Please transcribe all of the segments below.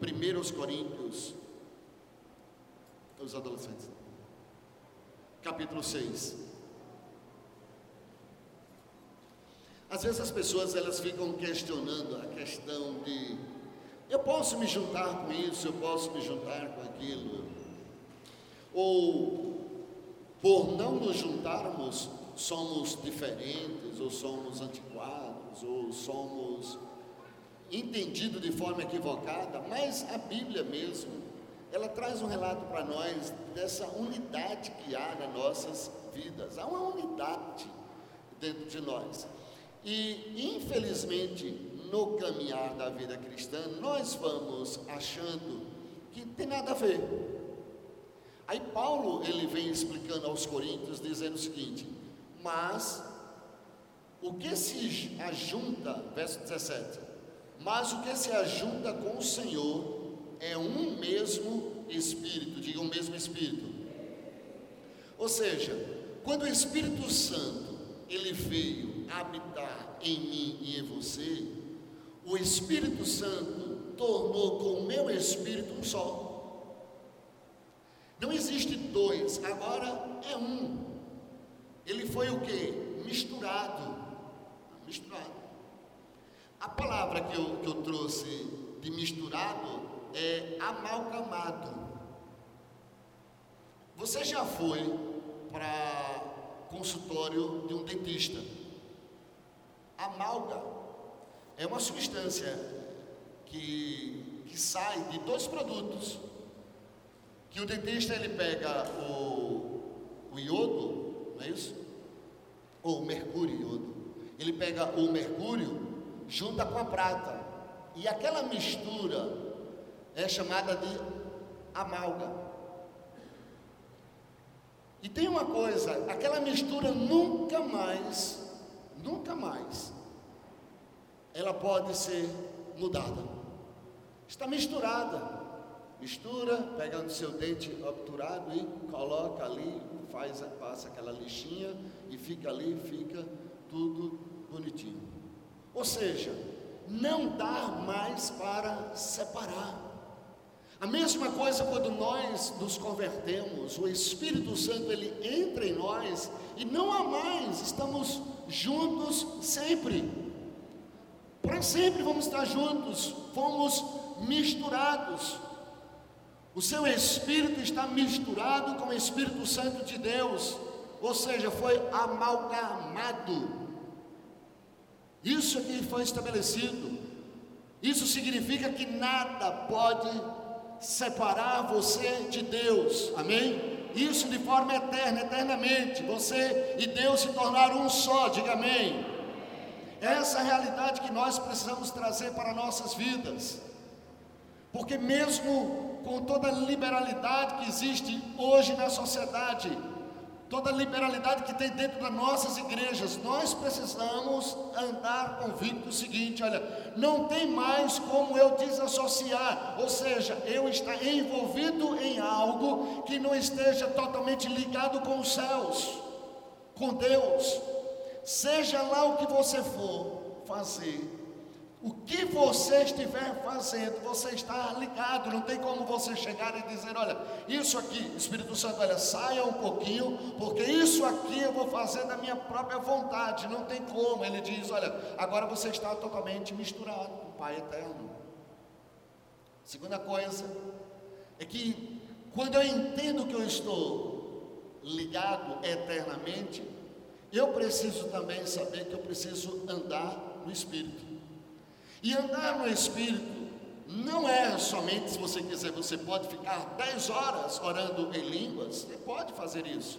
1 Coríntios, os adolescentes, capítulo 6. Às vezes as pessoas elas ficam questionando a questão de eu posso me juntar com isso, eu posso me juntar com aquilo. Ou por não nos juntarmos, somos diferentes, ou somos antiquados, ou somos entendidos de forma equivocada, mas a Bíblia mesmo, ela traz um relato para nós dessa unidade que há nas nossas vidas. Há uma unidade dentro de nós. E, infelizmente, no caminhar da vida cristã, nós vamos achando que tem nada a ver. Aí Paulo, ele vem explicando aos coríntios, dizendo o seguinte, mas, o que se ajunta, verso 17, mas o que se ajunta com o Senhor é um mesmo Espírito, diga um mesmo Espírito. Ou seja, quando o Espírito Santo, ele veio habitar em mim e em você, o Espírito Santo tornou com o meu espírito um só. Não existe dois, agora é um. Ele foi o que? Misturado. Misturado. Palavra que eu, que eu trouxe de misturado é amalgamado. Você já foi para consultório de um dentista? Amalga é uma substância que, que sai de dois produtos. Que o dentista ele pega o, o iodo, não é isso? Ou o mercúrio iodo. Ele pega o mercúrio, junta com a prata. E aquela mistura é chamada de amalga. E tem uma coisa, aquela mistura nunca mais, nunca mais ela pode ser mudada. Está misturada. Mistura, pegando seu dente obturado e coloca ali, faz, passa aquela lixinha e fica ali, fica tudo bonitinho. Ou seja, não dá mais para separar. A mesma coisa quando nós nos convertemos, o Espírito Santo ele entra em nós e não há mais, estamos juntos sempre. Para sempre vamos estar juntos, fomos misturados. O seu espírito está misturado com o Espírito Santo de Deus, ou seja, foi amalgamado. Isso aqui foi estabelecido. Isso significa que nada pode separar você de Deus. Amém? Isso de forma eterna, eternamente. Você e Deus se tornaram um só. Diga amém. Essa é a realidade que nós precisamos trazer para nossas vidas. Porque mesmo com toda a liberalidade que existe hoje na sociedade, toda a liberalidade que tem dentro das nossas igrejas, nós precisamos andar convicto o seguinte: olha, não tem mais como eu desassociar, ou seja, eu estar envolvido em algo que não esteja totalmente ligado com os céus, com Deus. Seja lá o que você for fazer, o que você estiver fazendo, você está ligado, não tem como você chegar e dizer: olha, isso aqui, Espírito Santo, olha, saia um pouquinho, porque isso aqui eu vou fazer da minha própria vontade, não tem como. Ele diz: olha, agora você está totalmente misturado com o Pai eterno. Segunda coisa é que quando eu entendo que eu estou ligado eternamente, eu preciso também saber que eu preciso andar no Espírito. E andar no Espírito não é somente, se você quiser, você pode ficar 10 horas orando em línguas, você pode fazer isso.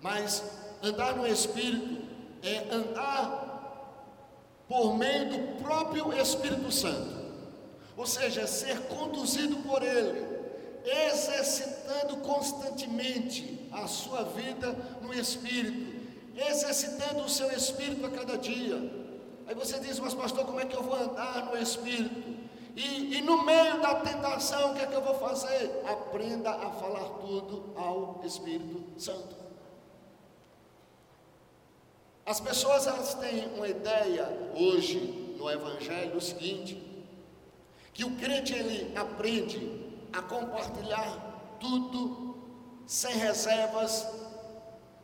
Mas andar no Espírito é andar por meio do próprio Espírito Santo. Ou seja, ser conduzido por Ele, exercitando constantemente a sua vida no Espírito exercitando o seu espírito a cada dia. Aí você diz, mas pastor, como é que eu vou andar no espírito? E, e no meio da tentação, o que é que eu vou fazer? Aprenda a falar tudo ao Espírito Santo. As pessoas elas têm uma ideia hoje no Evangelho o seguinte: que o crente ele aprende a compartilhar tudo sem reservas,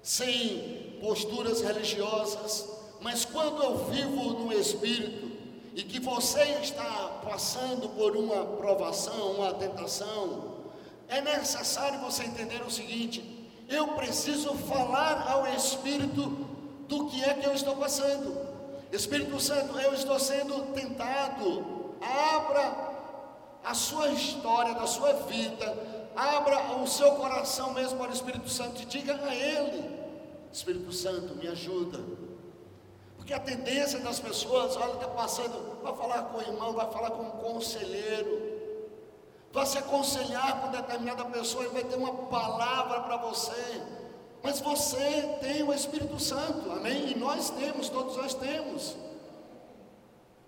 sem posturas religiosas, mas quando eu vivo no Espírito e que você está passando por uma provação, uma tentação, é necessário você entender o seguinte: eu preciso falar ao Espírito do que é que eu estou passando. Espírito Santo, eu estou sendo tentado. Abra a sua história, da sua vida, abra o seu coração mesmo para o Espírito Santo e diga a Ele: Espírito Santo, me ajuda. Porque a tendência das pessoas, olha, está passando, vai falar com o irmão, vai falar com o conselheiro, vai se aconselhar com determinada pessoa e vai ter uma palavra para você. Mas você tem o Espírito Santo, amém? E nós temos, todos nós temos.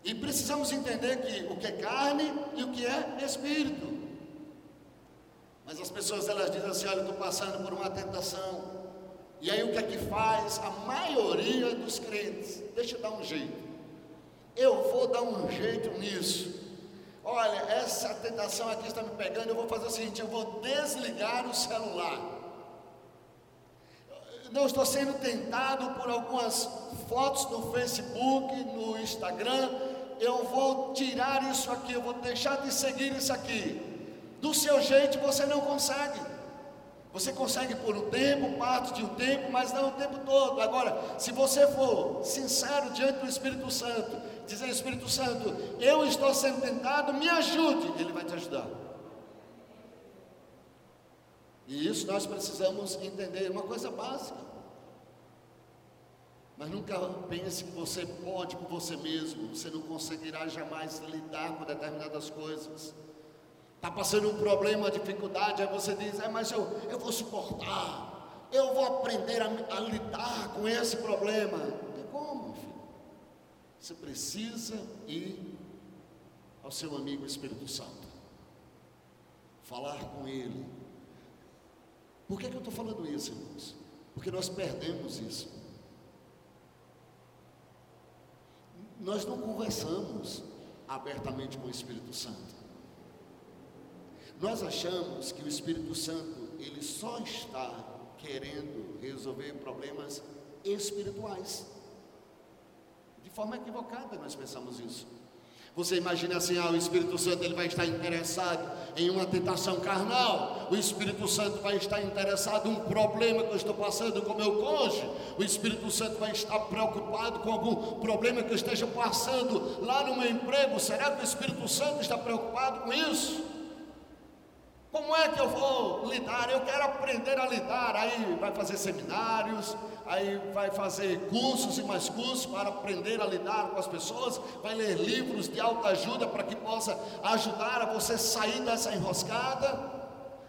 E precisamos entender que o que é carne e o que é espírito. Mas as pessoas elas dizem assim: olha, eu estou passando por uma tentação. E aí o que é que faz? A maioria dos crentes, deixa eu dar um jeito. Eu vou dar um jeito nisso. Olha, essa tentação aqui está me pegando. Eu vou fazer o seguinte: eu vou desligar o celular não estou sendo tentado por algumas fotos no Facebook, no Instagram, eu vou tirar isso aqui, eu vou deixar de seguir isso aqui. Do seu jeito você não consegue. Você consegue por um tempo, parte de um tempo, mas não o tempo todo. Agora, se você for sincero diante do Espírito Santo, dizer Espírito Santo, eu estou sendo tentado, me ajude, ele vai te ajudar. E isso nós precisamos entender, uma coisa básica. Mas nunca pense que você pode por você mesmo, você não conseguirá jamais lidar com determinadas coisas. Está passando um problema, uma dificuldade, aí você diz, é, mas eu, eu vou suportar, eu vou aprender a, a lidar com esse problema. Tem como, filho. Você precisa ir ao seu amigo Espírito Santo, falar com ele. Por que, que eu estou falando isso, irmãos? Porque nós perdemos isso. nós não conversamos abertamente com o Espírito Santo. Nós achamos que o Espírito Santo ele só está querendo resolver problemas espirituais. De forma equivocada nós pensamos isso. Você imagina assim, ah, o Espírito Santo ele vai estar interessado em uma tentação carnal. O Espírito Santo vai estar interessado em um problema que eu estou passando com meu cônjuge. O Espírito Santo vai estar preocupado com algum problema que eu esteja passando lá no meu emprego. Será que o Espírito Santo está preocupado com isso? Como é que eu vou lidar? Eu quero aprender a lidar. Aí vai fazer seminários, aí vai fazer cursos e mais cursos para aprender a lidar com as pessoas, vai ler livros de autoajuda para que possa ajudar a você sair dessa enroscada.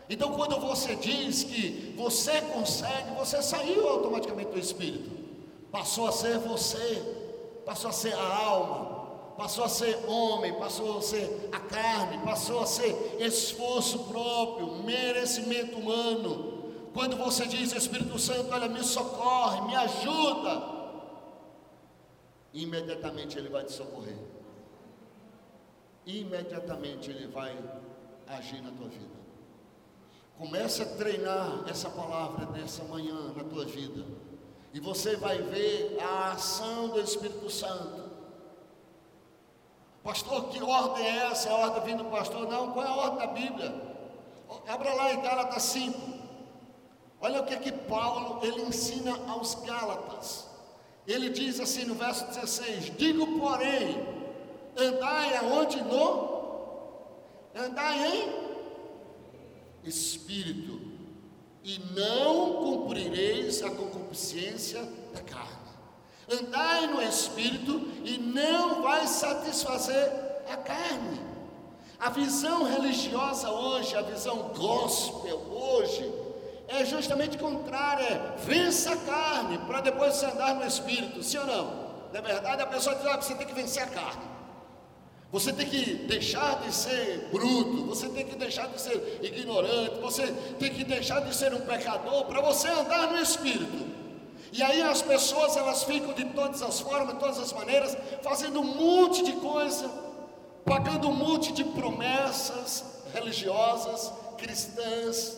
Então, quando você diz que você consegue, você saiu automaticamente do espírito, passou a ser você, passou a ser a alma, passou a ser homem, passou a ser a carne, passou a ser esforço próprio, merecimento humano. Quando você diz, Espírito Santo, olha, me socorre, me ajuda, imediatamente Ele vai te socorrer. Imediatamente Ele vai agir na tua vida. Comece a treinar essa palavra dessa manhã na tua vida. E você vai ver a ação do Espírito Santo. Pastor, que ordem é essa? É a ordem vindo do pastor? Não, qual é a ordem da Bíblia? Abra lá em Gálatas 5. Olha o que é que Paulo ele ensina aos Gálatas. Ele diz assim no verso 16: Digo, porém, andai aonde no? Andai em espírito, e não cumprireis a concupiscência da carne. Andai no espírito e não vai satisfazer a carne. A visão religiosa hoje, a visão gospel hoje, é justamente contrária, é vença a carne para depois você andar no espírito, sim ou não? Na verdade, a pessoa diz: ah, você tem que vencer a carne. Você tem que deixar de ser bruto, você tem que deixar de ser ignorante, você tem que deixar de ser um pecador para você andar no espírito. E aí as pessoas elas ficam de todas as formas, de todas as maneiras, fazendo um monte de coisa pagando um monte de promessas religiosas, cristãs,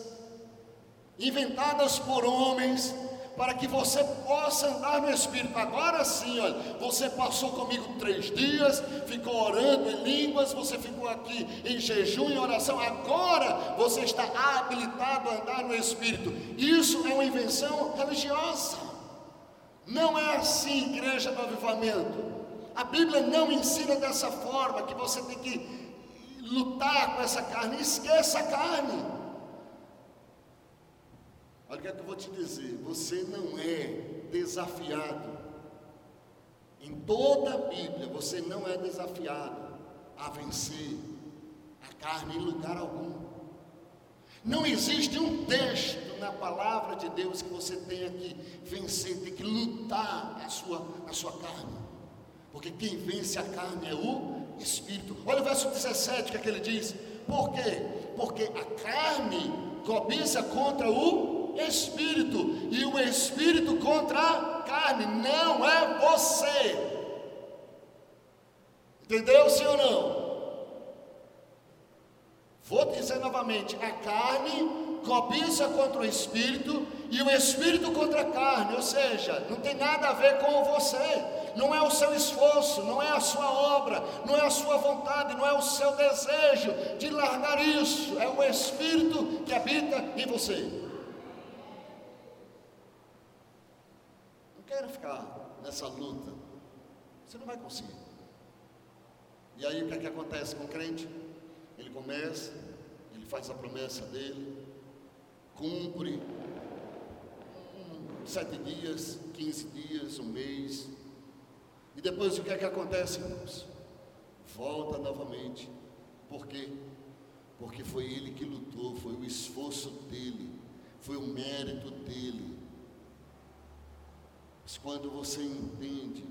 inventadas por homens, para que você possa andar no Espírito. Agora sim, olha, você passou comigo três dias, ficou orando em línguas, você ficou aqui em jejum e oração. Agora você está habilitado a andar no Espírito. Isso é uma invenção religiosa. Não é assim, igreja do avivamento. A Bíblia não ensina dessa forma que você tem que lutar com essa carne. Esqueça a carne. Olha o que, é que eu vou te dizer: você não é desafiado. Em toda a Bíblia, você não é desafiado a vencer a carne em lugar algum. Não existe um texto na palavra de Deus que você tenha que vencer, tem que lutar a sua, a sua carne. Porque quem vence a carne é o Espírito. Olha o verso 17 o que, é que ele diz. Por quê? Porque a carne cobiça contra o espírito, e o espírito contra a carne, não é você. Entendeu, sim ou não? Vou dizer novamente: a carne cobiça contra o espírito e o espírito contra a carne, ou seja, não tem nada a ver com você, não é o seu esforço, não é a sua obra, não é a sua vontade, não é o seu desejo de largar isso, é o espírito que habita em você. quero ficar nessa luta. Você não vai conseguir. E aí o que é que acontece com o crente? Ele começa, ele faz a promessa dele, cumpre sete dias, quinze dias, um mês. E depois o que é que acontece, irmãos? Volta novamente. Por quê? Porque foi ele que lutou, foi o esforço dele, foi o mérito dele. Mas quando você entende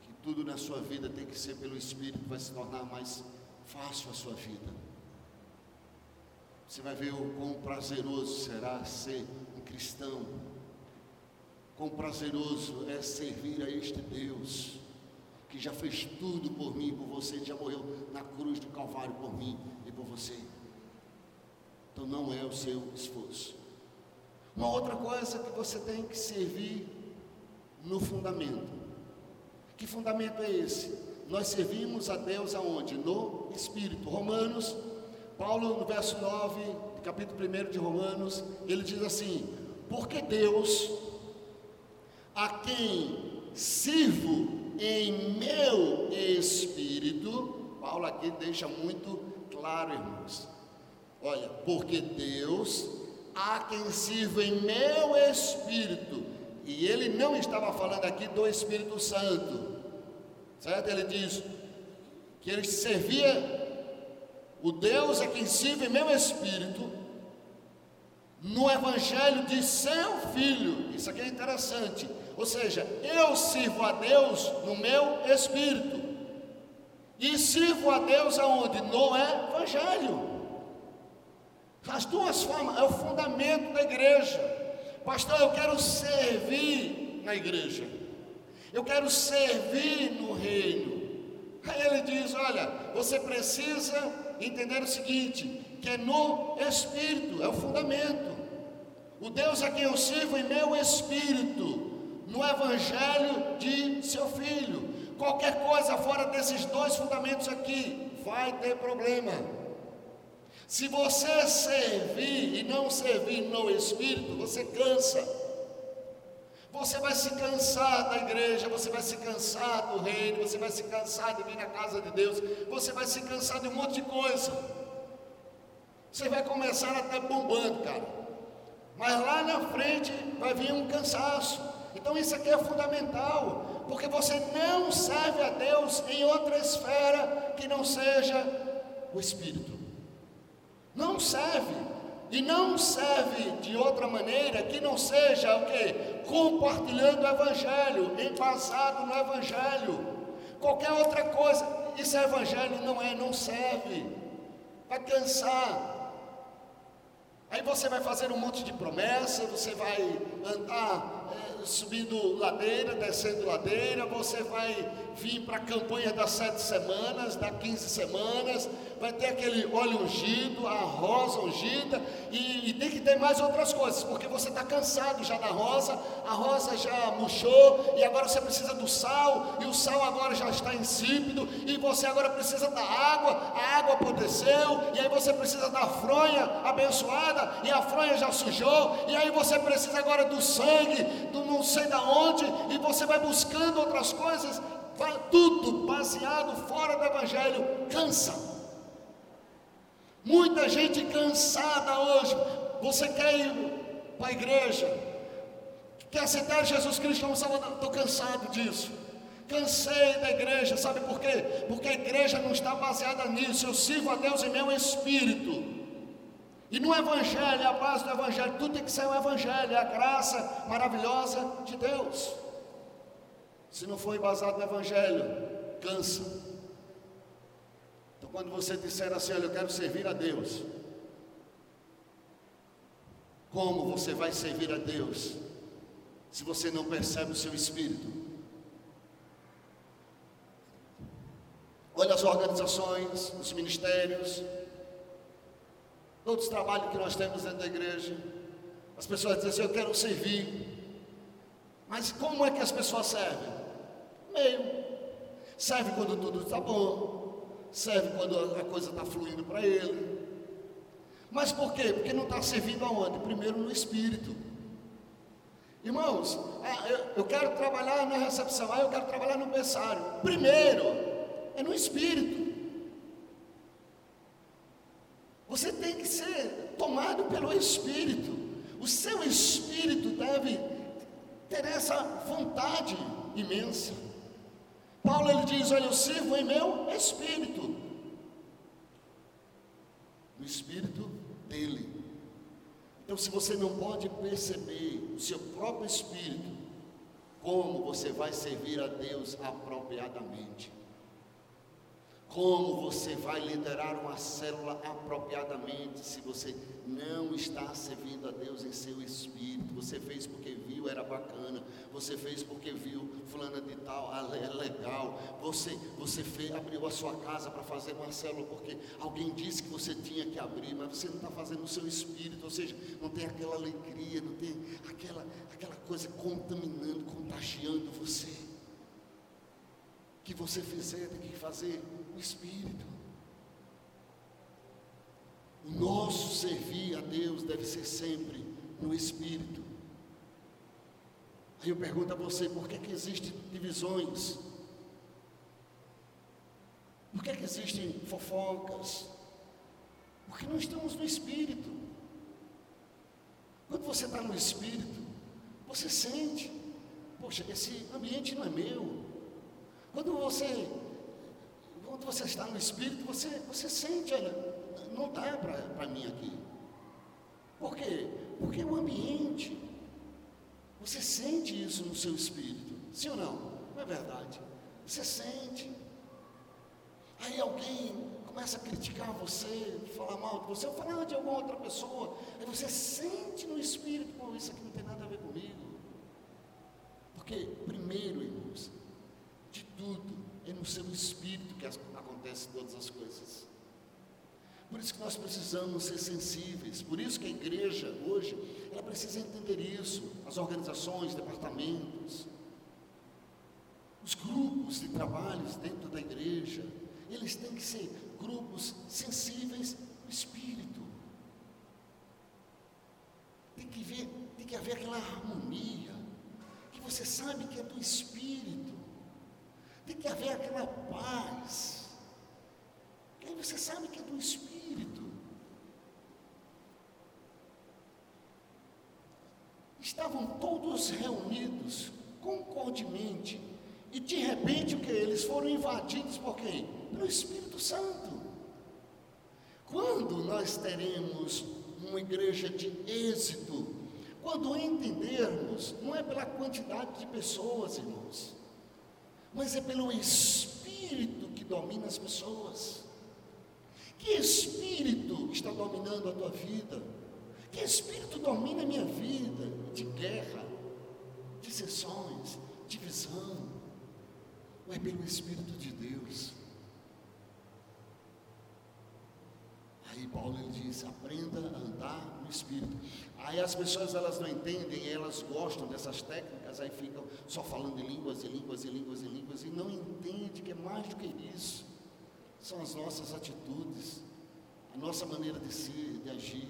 que tudo na sua vida tem que ser pelo Espírito, vai se tornar mais fácil a sua vida. Você vai ver o quão prazeroso será ser um cristão. Quão prazeroso é servir a este Deus que já fez tudo por mim, por você, já morreu na cruz do Calvário por mim e por você. Então não é o seu esforço. Uma outra coisa que você tem que servir no fundamento. Que fundamento é esse? Nós servimos a Deus aonde? No Espírito. Romanos, Paulo no verso 9, capítulo 1 de Romanos, ele diz assim: Porque Deus, a quem sirvo em meu espírito, Paulo aqui deixa muito claro, irmãos. Olha, porque Deus, a quem sirvo em meu espírito, e ele não estava falando aqui do Espírito Santo, certo? Ele diz que ele servia o Deus é quem sirve em meu espírito no evangelho de seu filho. Isso aqui é interessante. Ou seja, eu sirvo a Deus no meu espírito. E sirvo a Deus aonde? No evangelho. As duas formas, é o fundamento da igreja. Pastor, eu quero servir na igreja. Eu quero servir no reino. Aí ele diz: Olha, você precisa entender o seguinte: que é no espírito, é o fundamento. O Deus a quem eu sirvo em meu espírito, no evangelho de seu filho. Qualquer coisa fora desses dois fundamentos aqui vai ter problema. Se você servir e não servir no Espírito, você cansa. Você vai se cansar da igreja, você vai se cansar do reino, você vai se cansar de vir na casa de Deus, você vai se cansar de um monte de coisa. Você vai começar até bombando, cara. Mas lá na frente vai vir um cansaço. Então isso aqui é fundamental, porque você não serve a Deus em outra esfera que não seja o Espírito. Não serve. E não serve de outra maneira que não seja o que? Compartilhando o Evangelho, embasado no Evangelho. Qualquer outra coisa, isso é Evangelho, não é, não serve. Vai cansar. Aí você vai fazer um monte de promessa, você vai andar é, subindo ladeira, descendo ladeira, você vai vir para a campanha das sete semanas, das quinze semanas, vai ter aquele óleo ungido, a rosa ungida, e, e tem que ter mais outras coisas, porque você está cansado já da rosa, a rosa já murchou, e agora você precisa do sal, e o sal agora já está insípido, e você agora precisa da água, a água apodreceu, e aí você precisa da fronha abençoada, e a fronha já sujou, e aí você precisa agora do sangue, do não sei da onde, e você vai buscando outras coisas, tudo baseado fora do Evangelho, cansa. Muita gente cansada hoje. Você quer ir para a igreja? Quer aceitar Jesus Cristo como Salvador? Estou cansado disso. Cansei da igreja, sabe por quê? Porque a igreja não está baseada nisso. Eu sirvo a Deus em meu espírito. E no Evangelho, a base do Evangelho, tudo tem que ser o Evangelho, é a graça maravilhosa de Deus. Se não for embasado no Evangelho, cansa. Então, quando você disser assim, olha, eu quero servir a Deus, como você vai servir a Deus se você não percebe o seu espírito? Olha as organizações, os ministérios, todos os trabalhos que nós temos dentro da igreja. As pessoas dizem assim: Eu quero servir. Mas como é que as pessoas servem? Meio. Serve quando tudo está bom, serve quando a coisa está fluindo para ele. Mas por quê? Porque não está servindo aonde? Primeiro no espírito. Irmãos, ah, eu quero trabalhar na recepção, ah, eu quero trabalhar no berçário. Primeiro é no espírito. Você tem que ser tomado pelo espírito. O seu espírito deve ter essa vontade imensa. Paulo ele diz: Olha, eu sirvo em meu espírito, no espírito dele. Então, se você não pode perceber o seu próprio espírito, como você vai servir a Deus apropriadamente? Como você vai liderar uma célula apropriadamente se você não está servindo a Deus em seu espírito? Você fez porque viu, era bacana. Você fez porque viu, fulana de tal, ah, é legal. Você, você fez, abriu a sua casa para fazer uma célula porque alguém disse que você tinha que abrir, mas você não está fazendo o seu espírito, ou seja, não tem aquela alegria, não tem aquela, aquela coisa contaminando, contagiando você. Que você fizer, tem que fazer Espírito. O nosso servir a Deus deve ser sempre no Espírito. Aí eu pergunto a você, por que, que existem divisões? Por que, que existem fofocas? Porque não estamos no Espírito. Quando você está no Espírito, você sente, poxa, esse ambiente não é meu. Quando você quando você está no Espírito, você, você sente, olha, não dá para mim aqui. Por quê? Porque o ambiente, você sente isso no seu espírito, sim ou não? Não é verdade? Você sente. Aí alguém começa a criticar você, falar mal de você, ou falar de alguma outra pessoa. Aí você sente no espírito, pô, isso aqui não tem nada a ver comigo. Porque, primeiro, irmãos, tudo, é no seu espírito que acontecem todas as coisas. Por isso que nós precisamos ser sensíveis. Por isso que a igreja hoje, ela precisa entender isso. As organizações, departamentos, os grupos de trabalhos dentro da igreja, eles têm que ser grupos sensíveis do espírito. Tem que ver, tem que haver aquela harmonia que você sabe que é do espírito. Tem que haver aquela paz. Que aí você sabe que é do Espírito. Estavam todos reunidos, concordemente, e de repente o que? Eles foram invadidos por quem? Pelo Espírito Santo. Quando nós teremos uma igreja de êxito, quando entendermos, não é pela quantidade de pessoas, irmãos, mas é pelo Espírito que domina as pessoas. Que Espírito está dominando a tua vida? Que espírito domina a minha vida de guerra, dissensões, divisão? Ou é pelo Espírito de Deus? Aí Paulo ele diz: aprenda a andar no Espírito. Aí as pessoas elas não entendem, elas gostam dessas técnicas, aí ficam só falando em línguas e línguas e línguas e línguas e não entende que é mais do que isso. São as nossas atitudes, a nossa maneira de ser, de agir.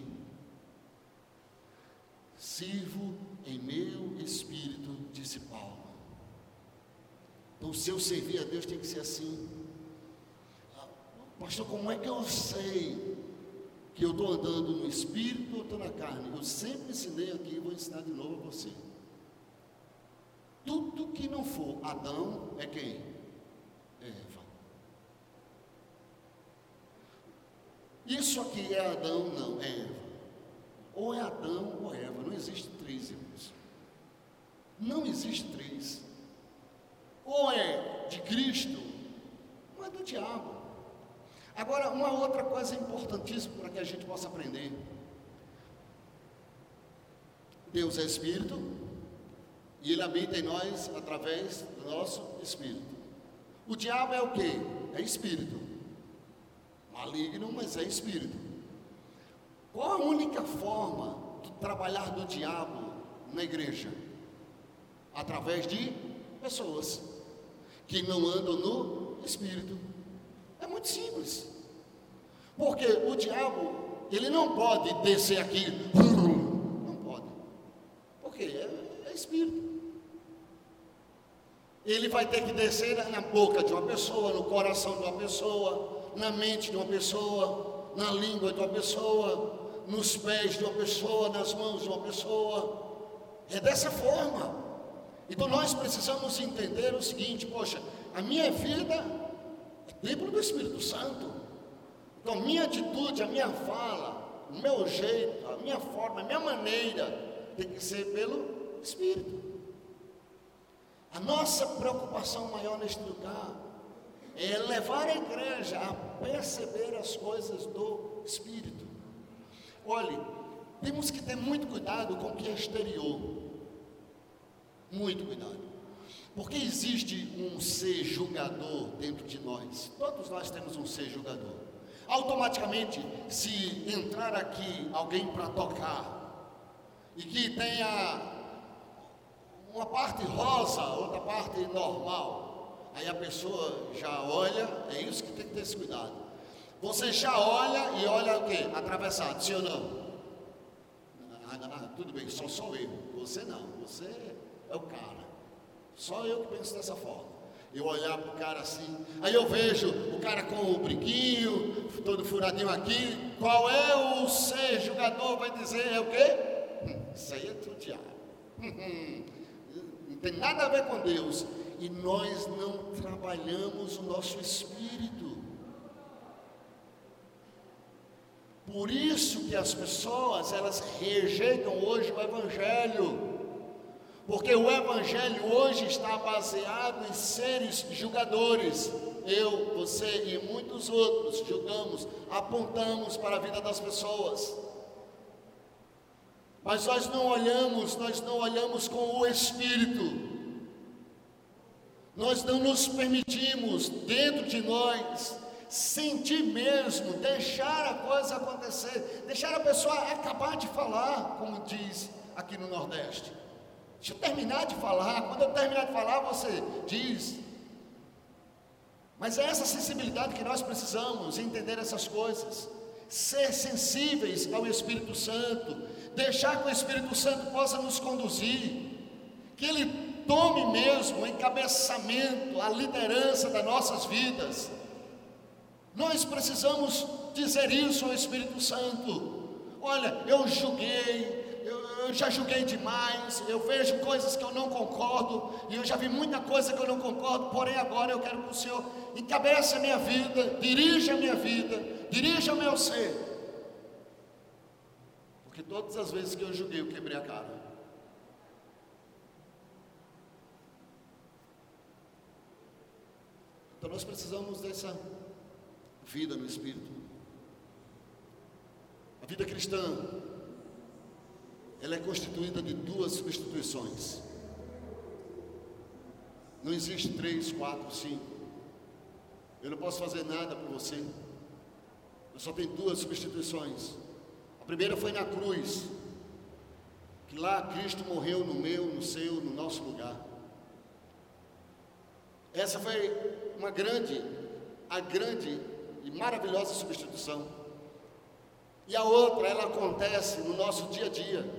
Sirvo em meu espírito, disse Paulo. Então, se eu servir a Deus, tem que ser assim. Ah, pastor, como é que eu sei que eu estou andando no espírito ou estou na carne. Eu sempre ensinei aqui e vou ensinar de novo a você. Tudo que não for Adão é quem? É Eva. Isso aqui é Adão? Não, é Eva. Ou é Adão ou é Eva. Não existe três irmãos. Não existe três. Ou é de Cristo, ou é do diabo. Agora, uma outra coisa importantíssima para que a gente possa aprender. Deus é Espírito e Ele habita em nós através do nosso Espírito. O diabo é o que? É Espírito. Maligno, mas é Espírito. Qual a única forma de trabalhar do diabo na igreja? Através de pessoas que não andam no Espírito. É muito simples. Porque o diabo, ele não pode descer aqui. Não pode. Porque é, espírito. Ele vai ter que descer na boca de uma pessoa, no coração de uma pessoa, na mente de uma pessoa, na língua de uma pessoa, nos pés de uma pessoa, nas mãos de uma pessoa. É dessa forma. Então nós precisamos entender o seguinte: poxa, a minha vida Templo do Espírito Santo. Então, minha atitude, a minha fala, o meu jeito, a minha forma, a minha maneira tem que ser pelo Espírito. A nossa preocupação maior neste lugar é levar a igreja a perceber as coisas do Espírito. Olhe, temos que ter muito cuidado com o que é exterior. Muito cuidado. Porque existe um ser julgador dentro de nós. Todos nós temos um ser julgador. Automaticamente, se entrar aqui alguém para tocar e que tenha uma parte rosa, outra parte normal, aí a pessoa já olha, é isso que tem que ter esse cuidado. Você já olha e olha o quê? Atravessado, sim ou não? Ah, tudo bem, só sou eu. Você não, você é o cara. Só eu que penso dessa forma. Eu olhar para o cara assim, aí eu vejo o cara com o brinquinho, todo furadinho aqui. Qual é o ser jogador? Vai dizer é o quê? Hum, isso aí é diabo. Hum, não tem nada a ver com Deus. E nós não trabalhamos o nosso espírito. Por isso que as pessoas elas rejeitam hoje o evangelho. Porque o Evangelho hoje está baseado em seres julgadores. Eu, você e muitos outros julgamos, apontamos para a vida das pessoas. Mas nós não olhamos, nós não olhamos com o Espírito. Nós não nos permitimos, dentro de nós, sentir mesmo, deixar a coisa acontecer, deixar a pessoa acabar de falar, como diz aqui no Nordeste. Deixa eu terminar de falar. Quando eu terminar de falar, você diz. Mas é essa sensibilidade que nós precisamos entender essas coisas. Ser sensíveis ao Espírito Santo. Deixar que o Espírito Santo possa nos conduzir. Que ele tome mesmo o encabeçamento, a liderança das nossas vidas. Nós precisamos dizer isso ao Espírito Santo. Olha, eu julguei, eu já julguei demais, eu vejo coisas que eu não concordo, e eu já vi muita coisa que eu não concordo, porém agora eu quero que o Senhor encabece a minha vida, dirija a minha vida, dirija o meu ser. Porque todas as vezes que eu julguei, eu quebrei a cara. Então nós precisamos dessa vida no Espírito. A vida cristã ela é constituída de duas substituições. Não existe três, quatro, cinco. Eu não posso fazer nada por você. Eu só tenho duas substituições. Primeira foi na cruz, que lá Cristo morreu no meu, no seu, no nosso lugar. Essa foi uma grande, a grande e maravilhosa substituição. E a outra, ela acontece no nosso dia a dia.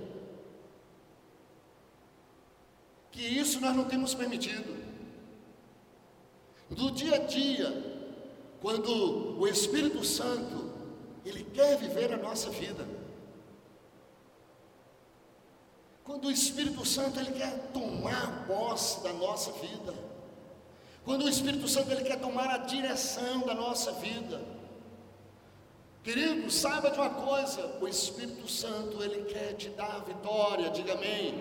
Que isso nós não temos permitido. No dia a dia, quando o Espírito Santo, ele quer viver a nossa vida. Quando o Espírito Santo ele quer tomar posse da nossa vida. Quando o Espírito Santo ele quer tomar a direção da nossa vida. Querido, saiba de uma coisa, o Espírito Santo ele quer te dar a vitória, diga amém.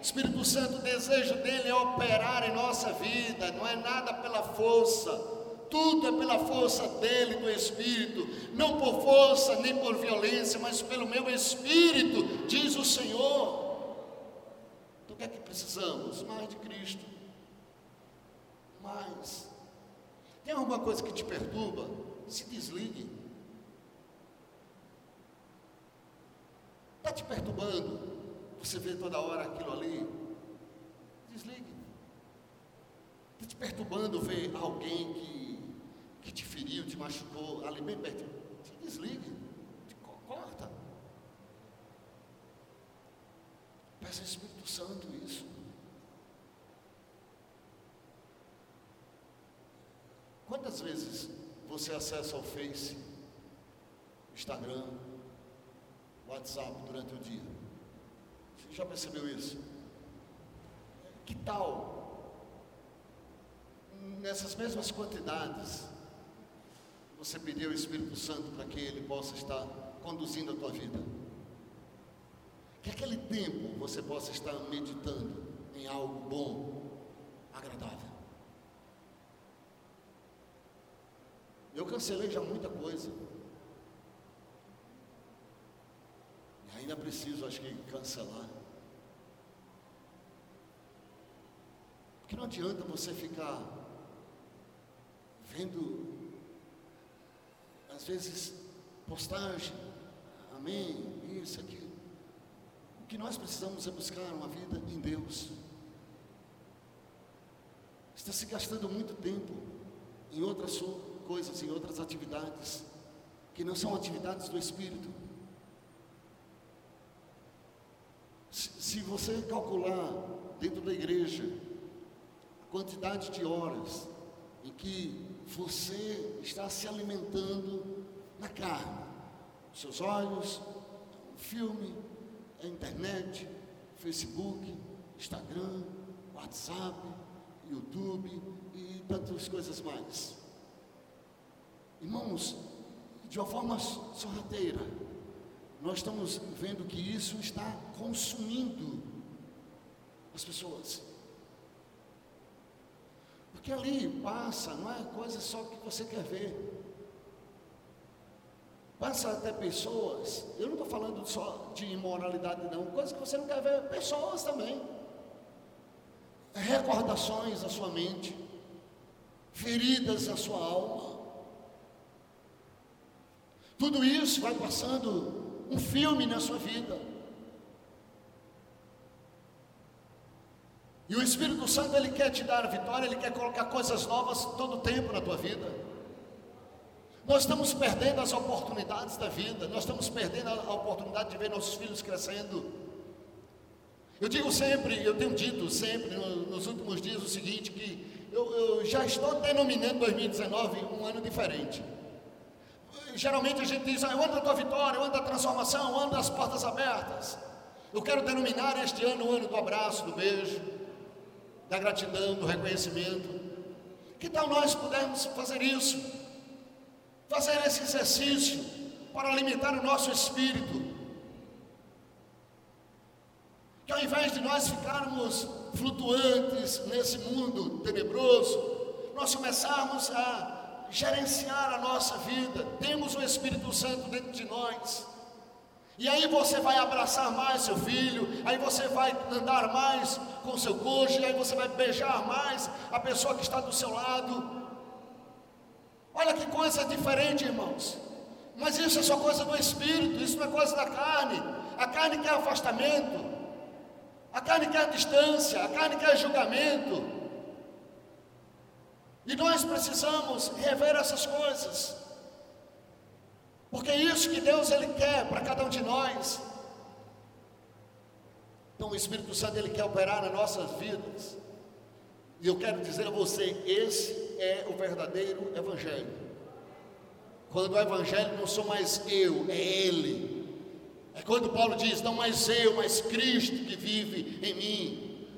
Espírito Santo, o desejo dele é operar em nossa vida, não é nada pela força, tudo é pela força dele, do Espírito, não por força nem por violência, mas pelo meu Espírito, diz o Senhor. O que é que precisamos? Mais de Cristo, mais. Tem alguma coisa que te perturba? Se desligue. Está te perturbando? Você vê toda hora aquilo ali. Desligue. Está te perturbando ver alguém que, que te feriu, te machucou ali bem perto. Te desligue. Te corta. Peça ao Espírito Santo isso. Quantas vezes você acessa o Face, Instagram, WhatsApp durante o dia? Já percebeu isso? Que tal, nessas mesmas quantidades, você pedir ao Espírito Santo para que Ele possa estar conduzindo a tua vida? Que aquele tempo você possa estar meditando em algo bom, agradável. Eu cancelei já muita coisa. E ainda preciso, acho que, cancelar. que não adianta você ficar vendo, às vezes, postagem, amém, isso, aquilo. Que nós precisamos é buscar uma vida em Deus. Está se gastando muito tempo em outras coisas, em outras atividades, que não são atividades do Espírito. Se, você calcular dentro da igreja, quantidade de horas em que você está se alimentando na carne. Seus olhos, o filme, a internet, Facebook, Instagram, WhatsApp, YouTube e tantas coisas mais. Irmãos, de uma forma sorrateira, nós estamos vendo que isso está consumindo as pessoas. Porque ali passa, não é coisa só que você quer ver. Passa até pessoas, eu não estou falando só de imoralidade, não, coisa que você não quer ver, pessoas também. Recordações à sua mente, feridas à sua alma. Tudo isso vai passando um filme na sua vida. E o Espírito Santo ele quer te dar vitória, ele quer colocar coisas novas todo o tempo na tua vida. Nós estamos perdendo as oportunidades da vida, nós estamos perdendo a oportunidade de ver nossos filhos crescendo. Eu digo sempre, eu tenho dito sempre no, nos últimos dias o seguinte: que eu, eu já estou denominando 2019 um ano diferente. Geralmente a gente diz, ah, eu ando da tua vitória, eu ando da transformação, eu ando das portas abertas. Eu quero denominar este ano o ano do abraço, do beijo, da gratidão, do reconhecimento. Que tal nós pudermos fazer isso? Fazer esse exercício para alimentar o nosso espírito. Que ao invés de nós ficarmos flutuantes nesse mundo tenebroso, nós começarmos a gerenciar a nossa vida. Temos o Espírito Santo dentro de nós. E aí você vai abraçar mais seu filho, aí você vai andar mais com seu cônjuge, aí você vai beijar mais a pessoa que está do seu lado. Olha que coisa diferente, irmãos. Mas isso é só coisa do espírito, isso não é coisa da carne. A carne quer afastamento, a carne quer distância, a carne quer julgamento. E nós precisamos rever essas coisas. Porque é isso que Deus ele quer para cada um de nós. Então o Espírito Santo ele quer operar nas nossas vidas. E eu quero dizer a você, esse é o verdadeiro evangelho. Quando o evangelho não sou mais eu, é ele. É quando Paulo diz, não mais eu, mas Cristo que vive em mim.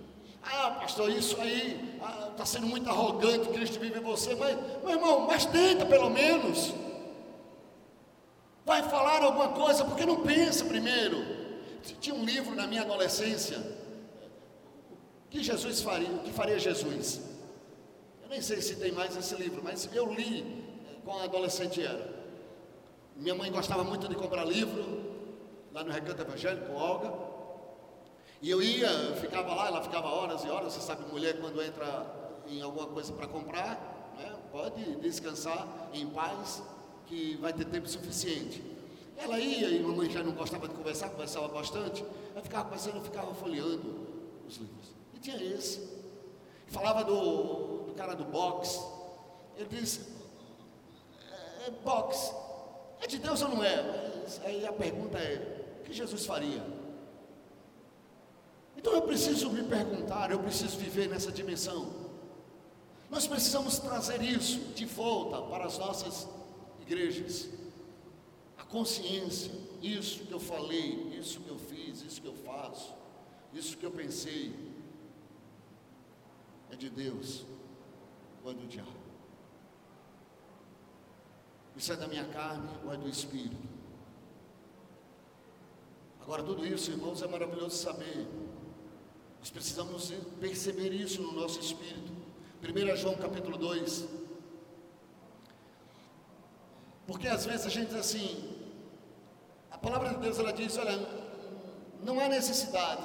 Ah, pastor, isso aí está ah, tá sendo muito arrogante, Cristo vive em você, mas, meu irmão, mas tenta pelo menos vai falar alguma coisa, porque não pensa primeiro. Tinha um livro na minha adolescência, que Jesus faria, o que faria Jesus? Eu nem sei se tem mais esse livro, mas eu li quando adolescente era. Minha mãe gostava muito de comprar livro, lá no Recanto Evangélico, Olga. E eu ia, eu ficava lá, ela ficava horas e horas. Você sabe, mulher, quando entra em alguma coisa para comprar, né, pode descansar em paz que vai ter tempo suficiente. Ela ia e mamãe já não gostava de conversar, conversava bastante. Ela ficava conversando, eu ficava folheando os livros. Tinha esse. Falava do, do cara do boxe. Ele disse: é, é boxe. É de Deus ou não é? Mas aí a pergunta é: o que Jesus faria? Então eu preciso me perguntar, eu preciso viver nessa dimensão. Nós precisamos trazer isso de volta para as nossas igrejas, a consciência, isso que eu falei, isso que eu fiz, isso que eu faço, isso que eu pensei, é de Deus ou é do diabo? Isso é da minha carne ou é do Espírito? Agora, tudo isso, irmãos, é maravilhoso saber. Nós precisamos perceber isso no nosso espírito. 1 João capítulo 2, porque às vezes a gente diz assim, a palavra de Deus ela diz, olha, não há necessidade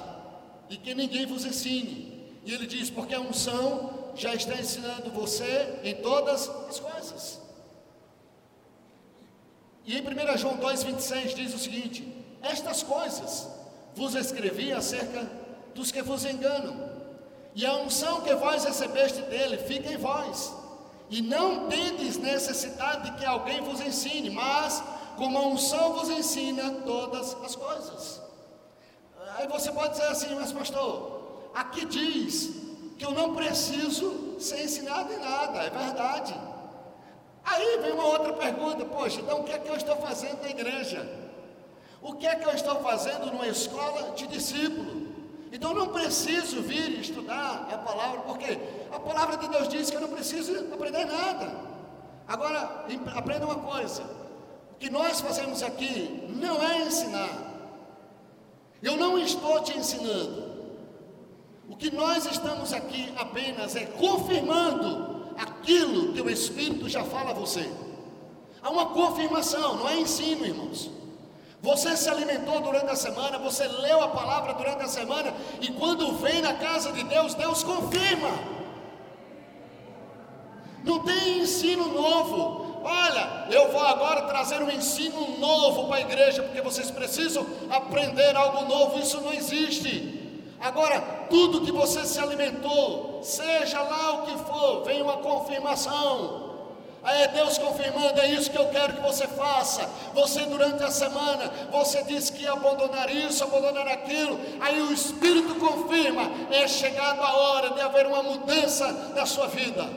de que ninguém vos ensine. E ele diz, porque a unção já está ensinando você em todas as coisas. E em 1 João 2,26 diz o seguinte: Estas coisas vos escrevi acerca dos que vos enganam, e a unção que vós recebeste dele fica em vós e não tendes necessidade de que alguém vos ensine, mas como a unção vos ensina todas as coisas. Aí você pode dizer assim, mas pastor, aqui diz que eu não preciso ser ensinado em nada, é verdade. Aí vem uma outra pergunta, poxa, então o que é que eu estou fazendo na igreja? O que é que eu estou fazendo numa escola de discípulo? Então não preciso vir estudar a palavra, porque a palavra de Deus diz que eu não preciso aprender nada. Agora, aprenda uma coisa: o que nós fazemos aqui não é ensinar. Eu não estou te ensinando. O que nós estamos aqui apenas é confirmando aquilo que o Espírito já fala a você. Há uma confirmação, não é ensino, irmãos. Você se alimentou durante a semana, você leu a palavra durante a semana, e quando vem na casa de Deus, Deus confirma. Não tem ensino novo. Olha, eu vou agora trazer um ensino novo para a igreja, porque vocês precisam aprender algo novo. Isso não existe. Agora, tudo que você se alimentou, seja lá o que for, vem uma confirmação. Aí é Deus confirmando, é isso que eu quero que você faça. Você durante a semana, você disse que ia abandonar isso, abandonar aquilo. Aí o Espírito confirma, é chegado a hora de haver uma mudança na sua vida.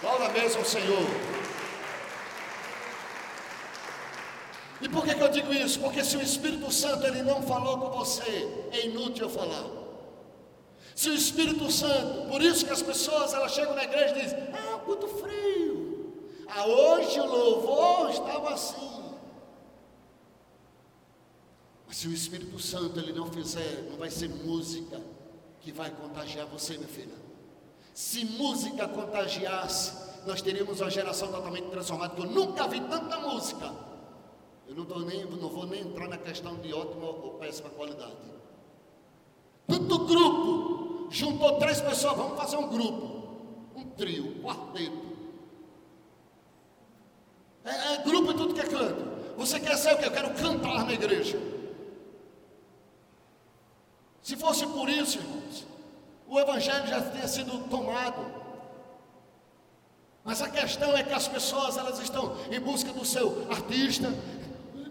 Glória mesmo Senhor. E por que, que eu digo isso? Porque se o Espírito Santo ele não falou com você, é inútil eu falar. Se o Espírito Santo, por isso que as pessoas elas chegam na igreja e dizem, ah, muito frio. Ah, hoje o louvor estava assim. Mas se o Espírito Santo ele não fizer, não vai ser música que vai contagiar você, minha filha. Se música contagiasse, nós teríamos uma geração totalmente transformada, eu nunca vi tanta música. Eu não, tô nem, não vou nem entrar na questão de ótima ou péssima qualidade. Tanto grupo, juntou três pessoas, vamos fazer um grupo, um trio, um quarteto. É, é grupo e tudo que é canto. Você quer ser o que? Eu quero cantar na igreja. Se fosse por isso, irmãos, o evangelho já teria sido tomado. Mas a questão é que as pessoas elas estão em busca do seu artista.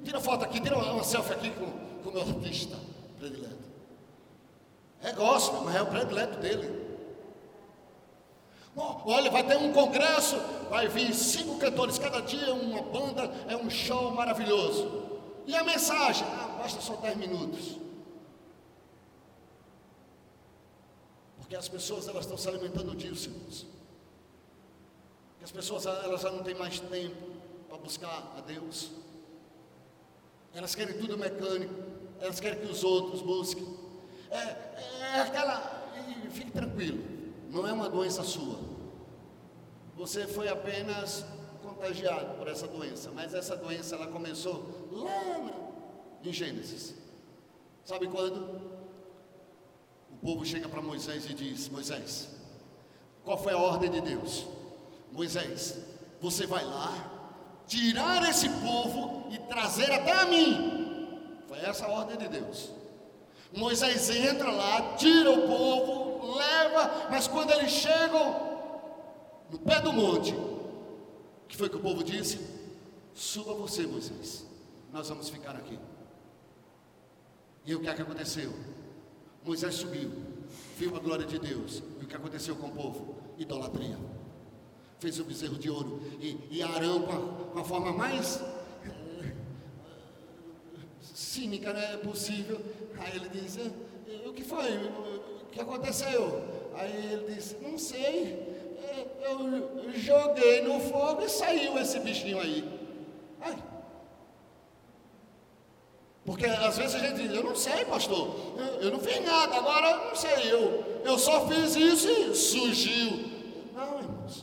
Tira foto aqui, tira uma selfie aqui com, o meu artista predileto. É gospel, mas é o predileto dele. Olha, vai ter um congresso, vai vir cinco cantores cada dia, uma banda, é um show maravilhoso. E a mensagem? Ah, basta só 10 minutos. Porque as pessoas elas estão se alimentando disso, irmãos. As pessoas elas já não têm mais tempo para buscar a Deus. Elas querem tudo mecânico. Elas querem que os outros busquem. É, é aquela. E fique tranquilo. Não é uma doença sua. Você foi apenas contagiado por essa doença. Mas essa doença ela começou lá em Gênesis. Sabe quando? O povo chega para Moisés e diz: Moisés, qual foi a ordem de Deus? Moisés, você vai lá, tirar esse povo e trazer até a mim. Foi essa a ordem de Deus. Moisés entra lá, tira o povo, leva, mas quando eles chegam no pé do monte, que foi que o povo disse? Suba você, Moisés, nós vamos ficar aqui. E o que é que aconteceu? Moisés subiu, viu a glória de Deus. E o que aconteceu com o povo? Idolatria fez o bezerro de ouro. E, e Arão, com a, com a forma mais cínica né, possível, aí ele diz: O que foi? O que aconteceu? Aí ele disse: Não sei. Eu joguei no fogo e saiu esse bichinho aí. Ai. Porque às vezes a gente diz, eu não sei, pastor, eu, eu não fiz nada, agora não sei, eu, eu só fiz isso e surgiu. Não, irmãos.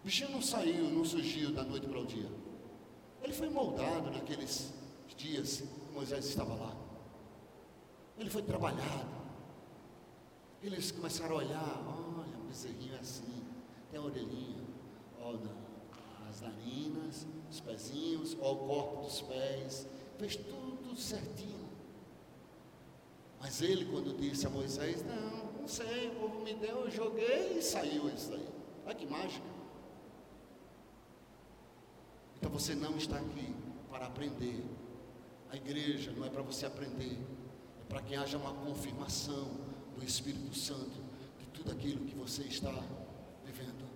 O bichinho não saiu, não surgiu da noite para o dia. Ele foi moldado naqueles dias Moisés estava lá. Ele foi trabalhado. Eles começaram a olhar, olha, um bezerrinho é assim, tem a orelhinha, olha as narinas, os pezinhos, olha o corpo dos pés, fez tudo certinho. Mas ele, quando disse a Moisés, não, não sei, o povo me deu, eu joguei e saiu isso aí. Olha que mágica. Então você não está aqui para aprender. A igreja não é para você aprender, é para que haja uma confirmação do Espírito Santo de tudo aquilo que você está vivendo.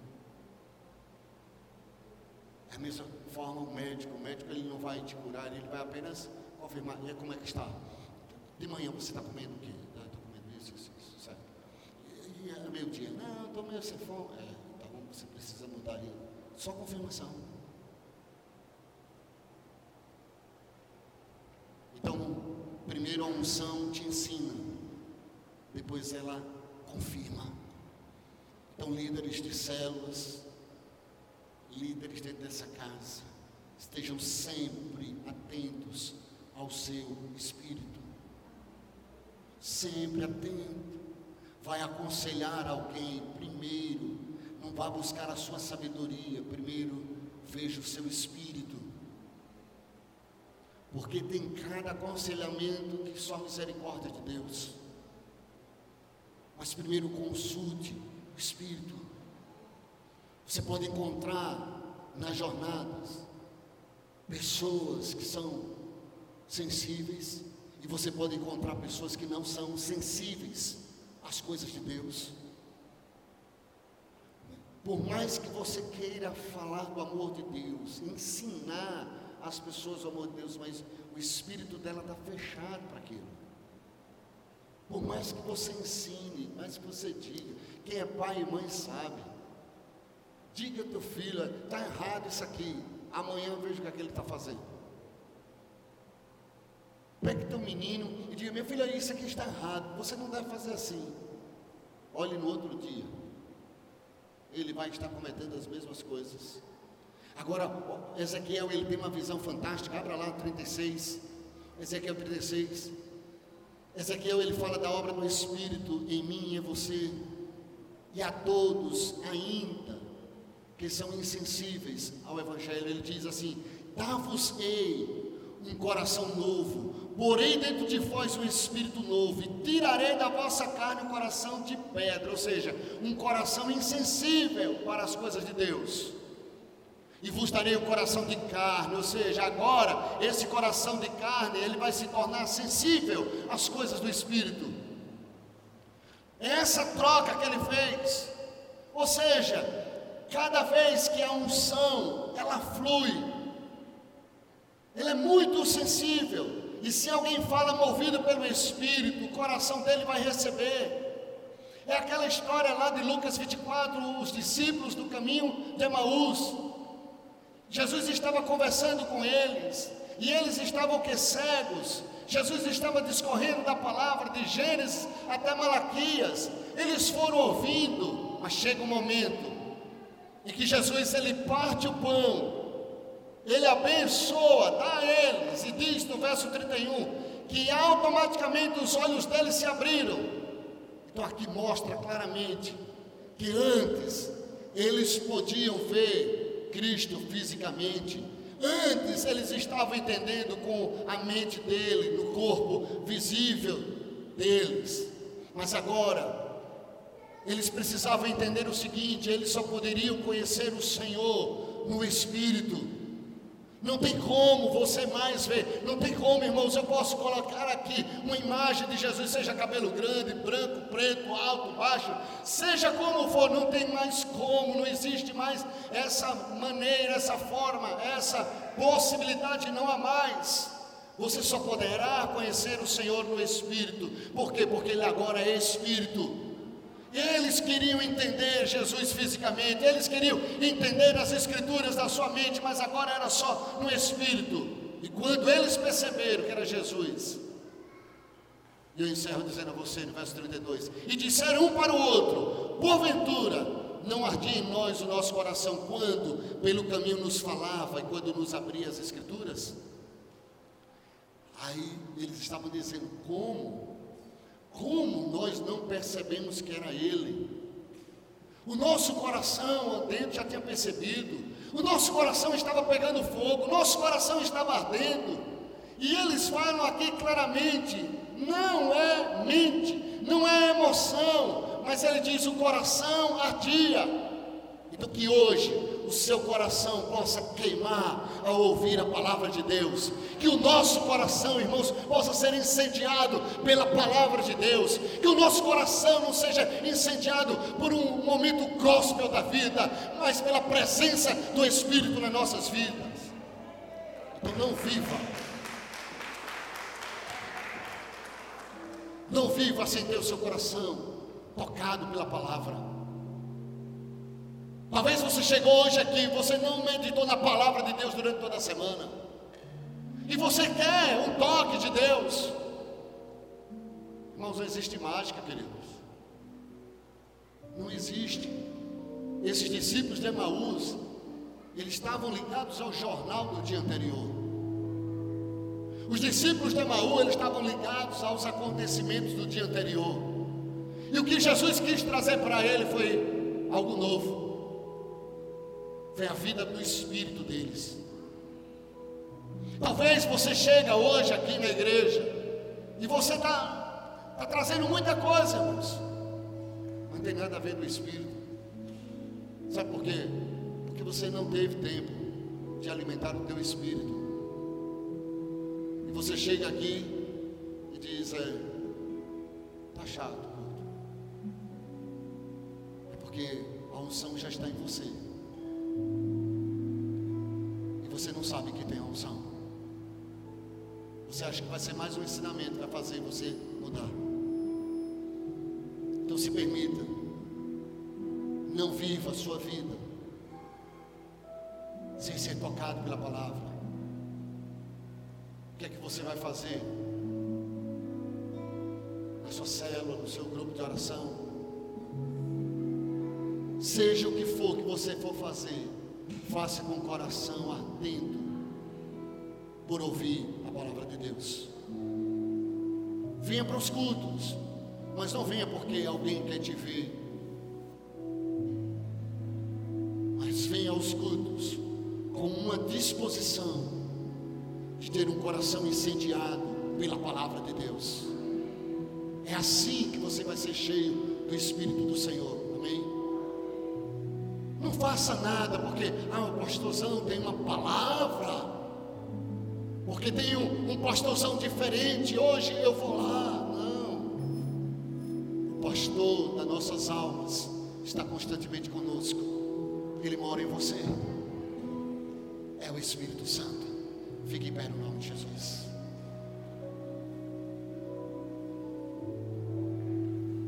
É a mesma forma o médico, o médico ele não vai te curar, ele vai apenas confirmar. E como é que está? De manhã você está comendo o quê? Estou ah, comendo isso, isso, isso, certo? E, e é meio-dia, não, estou meio sem fome. É, tá bom, você precisa mudar ali. Só confirmação. Então, primeiro a unção te ensina, depois ela confirma. Então, líderes de células, líderes dentro dessa casa, estejam sempre atentos ao seu espírito. Sempre atento. Vai aconselhar alguém primeiro, não vá buscar a sua sabedoria, primeiro veja o seu espírito porque tem cada aconselhamento que só misericórdia de Deus. Mas primeiro consulte o Espírito. Você pode encontrar nas jornadas pessoas que são sensíveis e você pode encontrar pessoas que não são sensíveis às coisas de Deus. Por mais que você queira falar do amor de Deus, ensinar as pessoas amor de Deus, mas o espírito dela está fechado para aquilo. Por mais que você ensine, mais que você diga, quem é pai e mãe sabe. Diga teu filho, está errado isso aqui. Amanhã eu vejo o que aquele está fazendo. Pegue teu menino e diga, meu filho, isso aqui está errado. Você não deve fazer assim. Olhe no outro dia. Ele vai estar cometendo as mesmas coisas. Agora, Ezequiel ele tem uma visão fantástica. Abra lá 36. Ezequiel 36. Ezequiel ele fala da obra do Espírito em mim e em você. E a todos ainda que são insensíveis ao Evangelho, ele diz assim: Dá-vos-ei um coração novo, porei dentro de vós um espírito novo, e tirarei da vossa carne um coração de pedra, ou seja, um coração insensível para as coisas de Deus e vos darei o coração de carne, ou seja, agora esse coração de carne, ele vai se tornar sensível às coisas do Espírito. Essa troca que ele fez, ou seja, cada vez que a unção, ela flui, ele é muito sensível, e se alguém fala movido pelo Espírito, o coração dele vai receber. É aquela história lá de Lucas 24, os discípulos do caminho de Emaús. Jesus estava conversando com eles, e eles estavam que cegos. Jesus estava discorrendo da palavra de Gênesis até Malaquias. Eles foram ouvindo, mas chega um momento em que Jesus ele parte o pão, ele abençoa, dá a eles e diz no verso 31 que automaticamente os olhos deles se abriram. Então aqui mostra claramente que antes eles podiam ver Cristo fisicamente. Antes eles estavam entendendo com a mente dele, no corpo visível deles. Mas agora, eles precisavam entender o seguinte: eles só poderiam conhecer o Senhor no Espírito. Não tem como você mais ver, não tem como, irmãos. Eu posso colocar aqui uma imagem de Jesus, seja cabelo grande, branco, preto, alto, baixo, seja como for, não tem mais como, não existe mais essa maneira, essa forma, essa possibilidade, não há mais. Você só poderá conhecer o Senhor no Espírito, por quê? Porque Ele agora é Espírito. Eles queriam entender Jesus fisicamente, eles queriam entender as Escrituras da sua mente, mas agora era só no Espírito. E quando eles perceberam que era Jesus, e eu encerro dizendo a você no verso 32: E disseram um para o outro: Porventura, não ardia em nós o nosso coração quando pelo caminho nos falava e quando nos abria as Escrituras? Aí eles estavam dizendo: Como? Como nós não percebemos que era Ele? O nosso coração dentro já tinha percebido, o nosso coração estava pegando fogo, o nosso coração estava ardendo. E eles falam aqui claramente: não é mente, não é emoção, mas ele diz: o coração ardia. Então, que hoje o seu coração possa queimar ao ouvir a palavra de Deus, que o nosso coração, irmãos, possa ser incendiado pela palavra de Deus, que o nosso coração não seja incendiado por um momento gospel da vida, mas pela presença do Espírito nas nossas vidas. Então, não viva. Não viva sem ter o seu coração tocado pela palavra. Talvez você chegou hoje aqui, você não meditou na palavra de Deus durante toda a semana. E você quer um toque de Deus. Irmãos, não existe mágica, queridos. Não existe. Esses discípulos de Emaús, eles estavam ligados ao jornal do dia anterior. Os discípulos de Emaús, eles estavam ligados aos acontecimentos do dia anterior. E o que Jesus quis trazer para ele foi algo novo foi a vida do espírito deles. Talvez você chega hoje aqui na igreja e você está tá trazendo muita coisa, irmãos, mas não tem nada a ver do espírito. Sabe por quê? Porque você não teve tempo de alimentar o teu espírito. E você chega aqui e diz, é, tá chato. É porque a unção já está em você. Você acha que vai ser mais um ensinamento vai fazer você mudar. Então se permita. Não viva a sua vida sem ser tocado pela palavra. O que é que você vai fazer? Na sua célula, no seu grupo de oração, Seja o que for que você for fazer, faça com o coração ardendo por ouvir a palavra de Deus. Venha para os cultos, mas não venha porque alguém quer te ver. Mas venha aos cultos com uma disposição de ter um coração incendiado pela palavra de Deus. É assim que você vai ser cheio do Espírito do Senhor. Amém? Não faça nada porque ah, o pastorzão tem uma palavra. Porque tem um, um pastorzão diferente. Hoje eu vou lá. Não. O pastor das nossas almas está constantemente conosco. Ele mora em você. É o Espírito Santo. Fique em pé no nome de Jesus.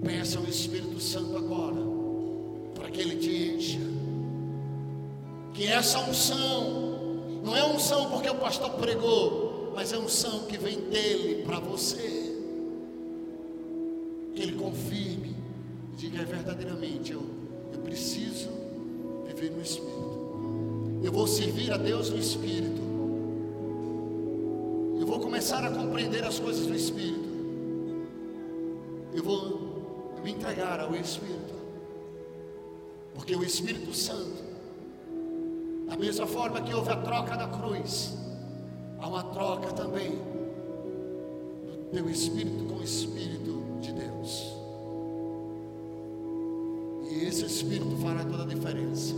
Peça ao Espírito Santo agora, para que Ele te encha. Que essa unção, não é unção porque o pastor pregou, mas é unção que vem dele para você. Que Ele confirme diga é verdadeiramente: eu, eu preciso viver no Espírito. Eu vou servir a Deus no Espírito. Eu vou começar a compreender as coisas do Espírito. Eu vou me entregar ao Espírito. Porque o Espírito Santo, da mesma forma que houve a troca da cruz, há uma troca também do teu Espírito com o Espírito de Deus. E esse Espírito fará toda a diferença.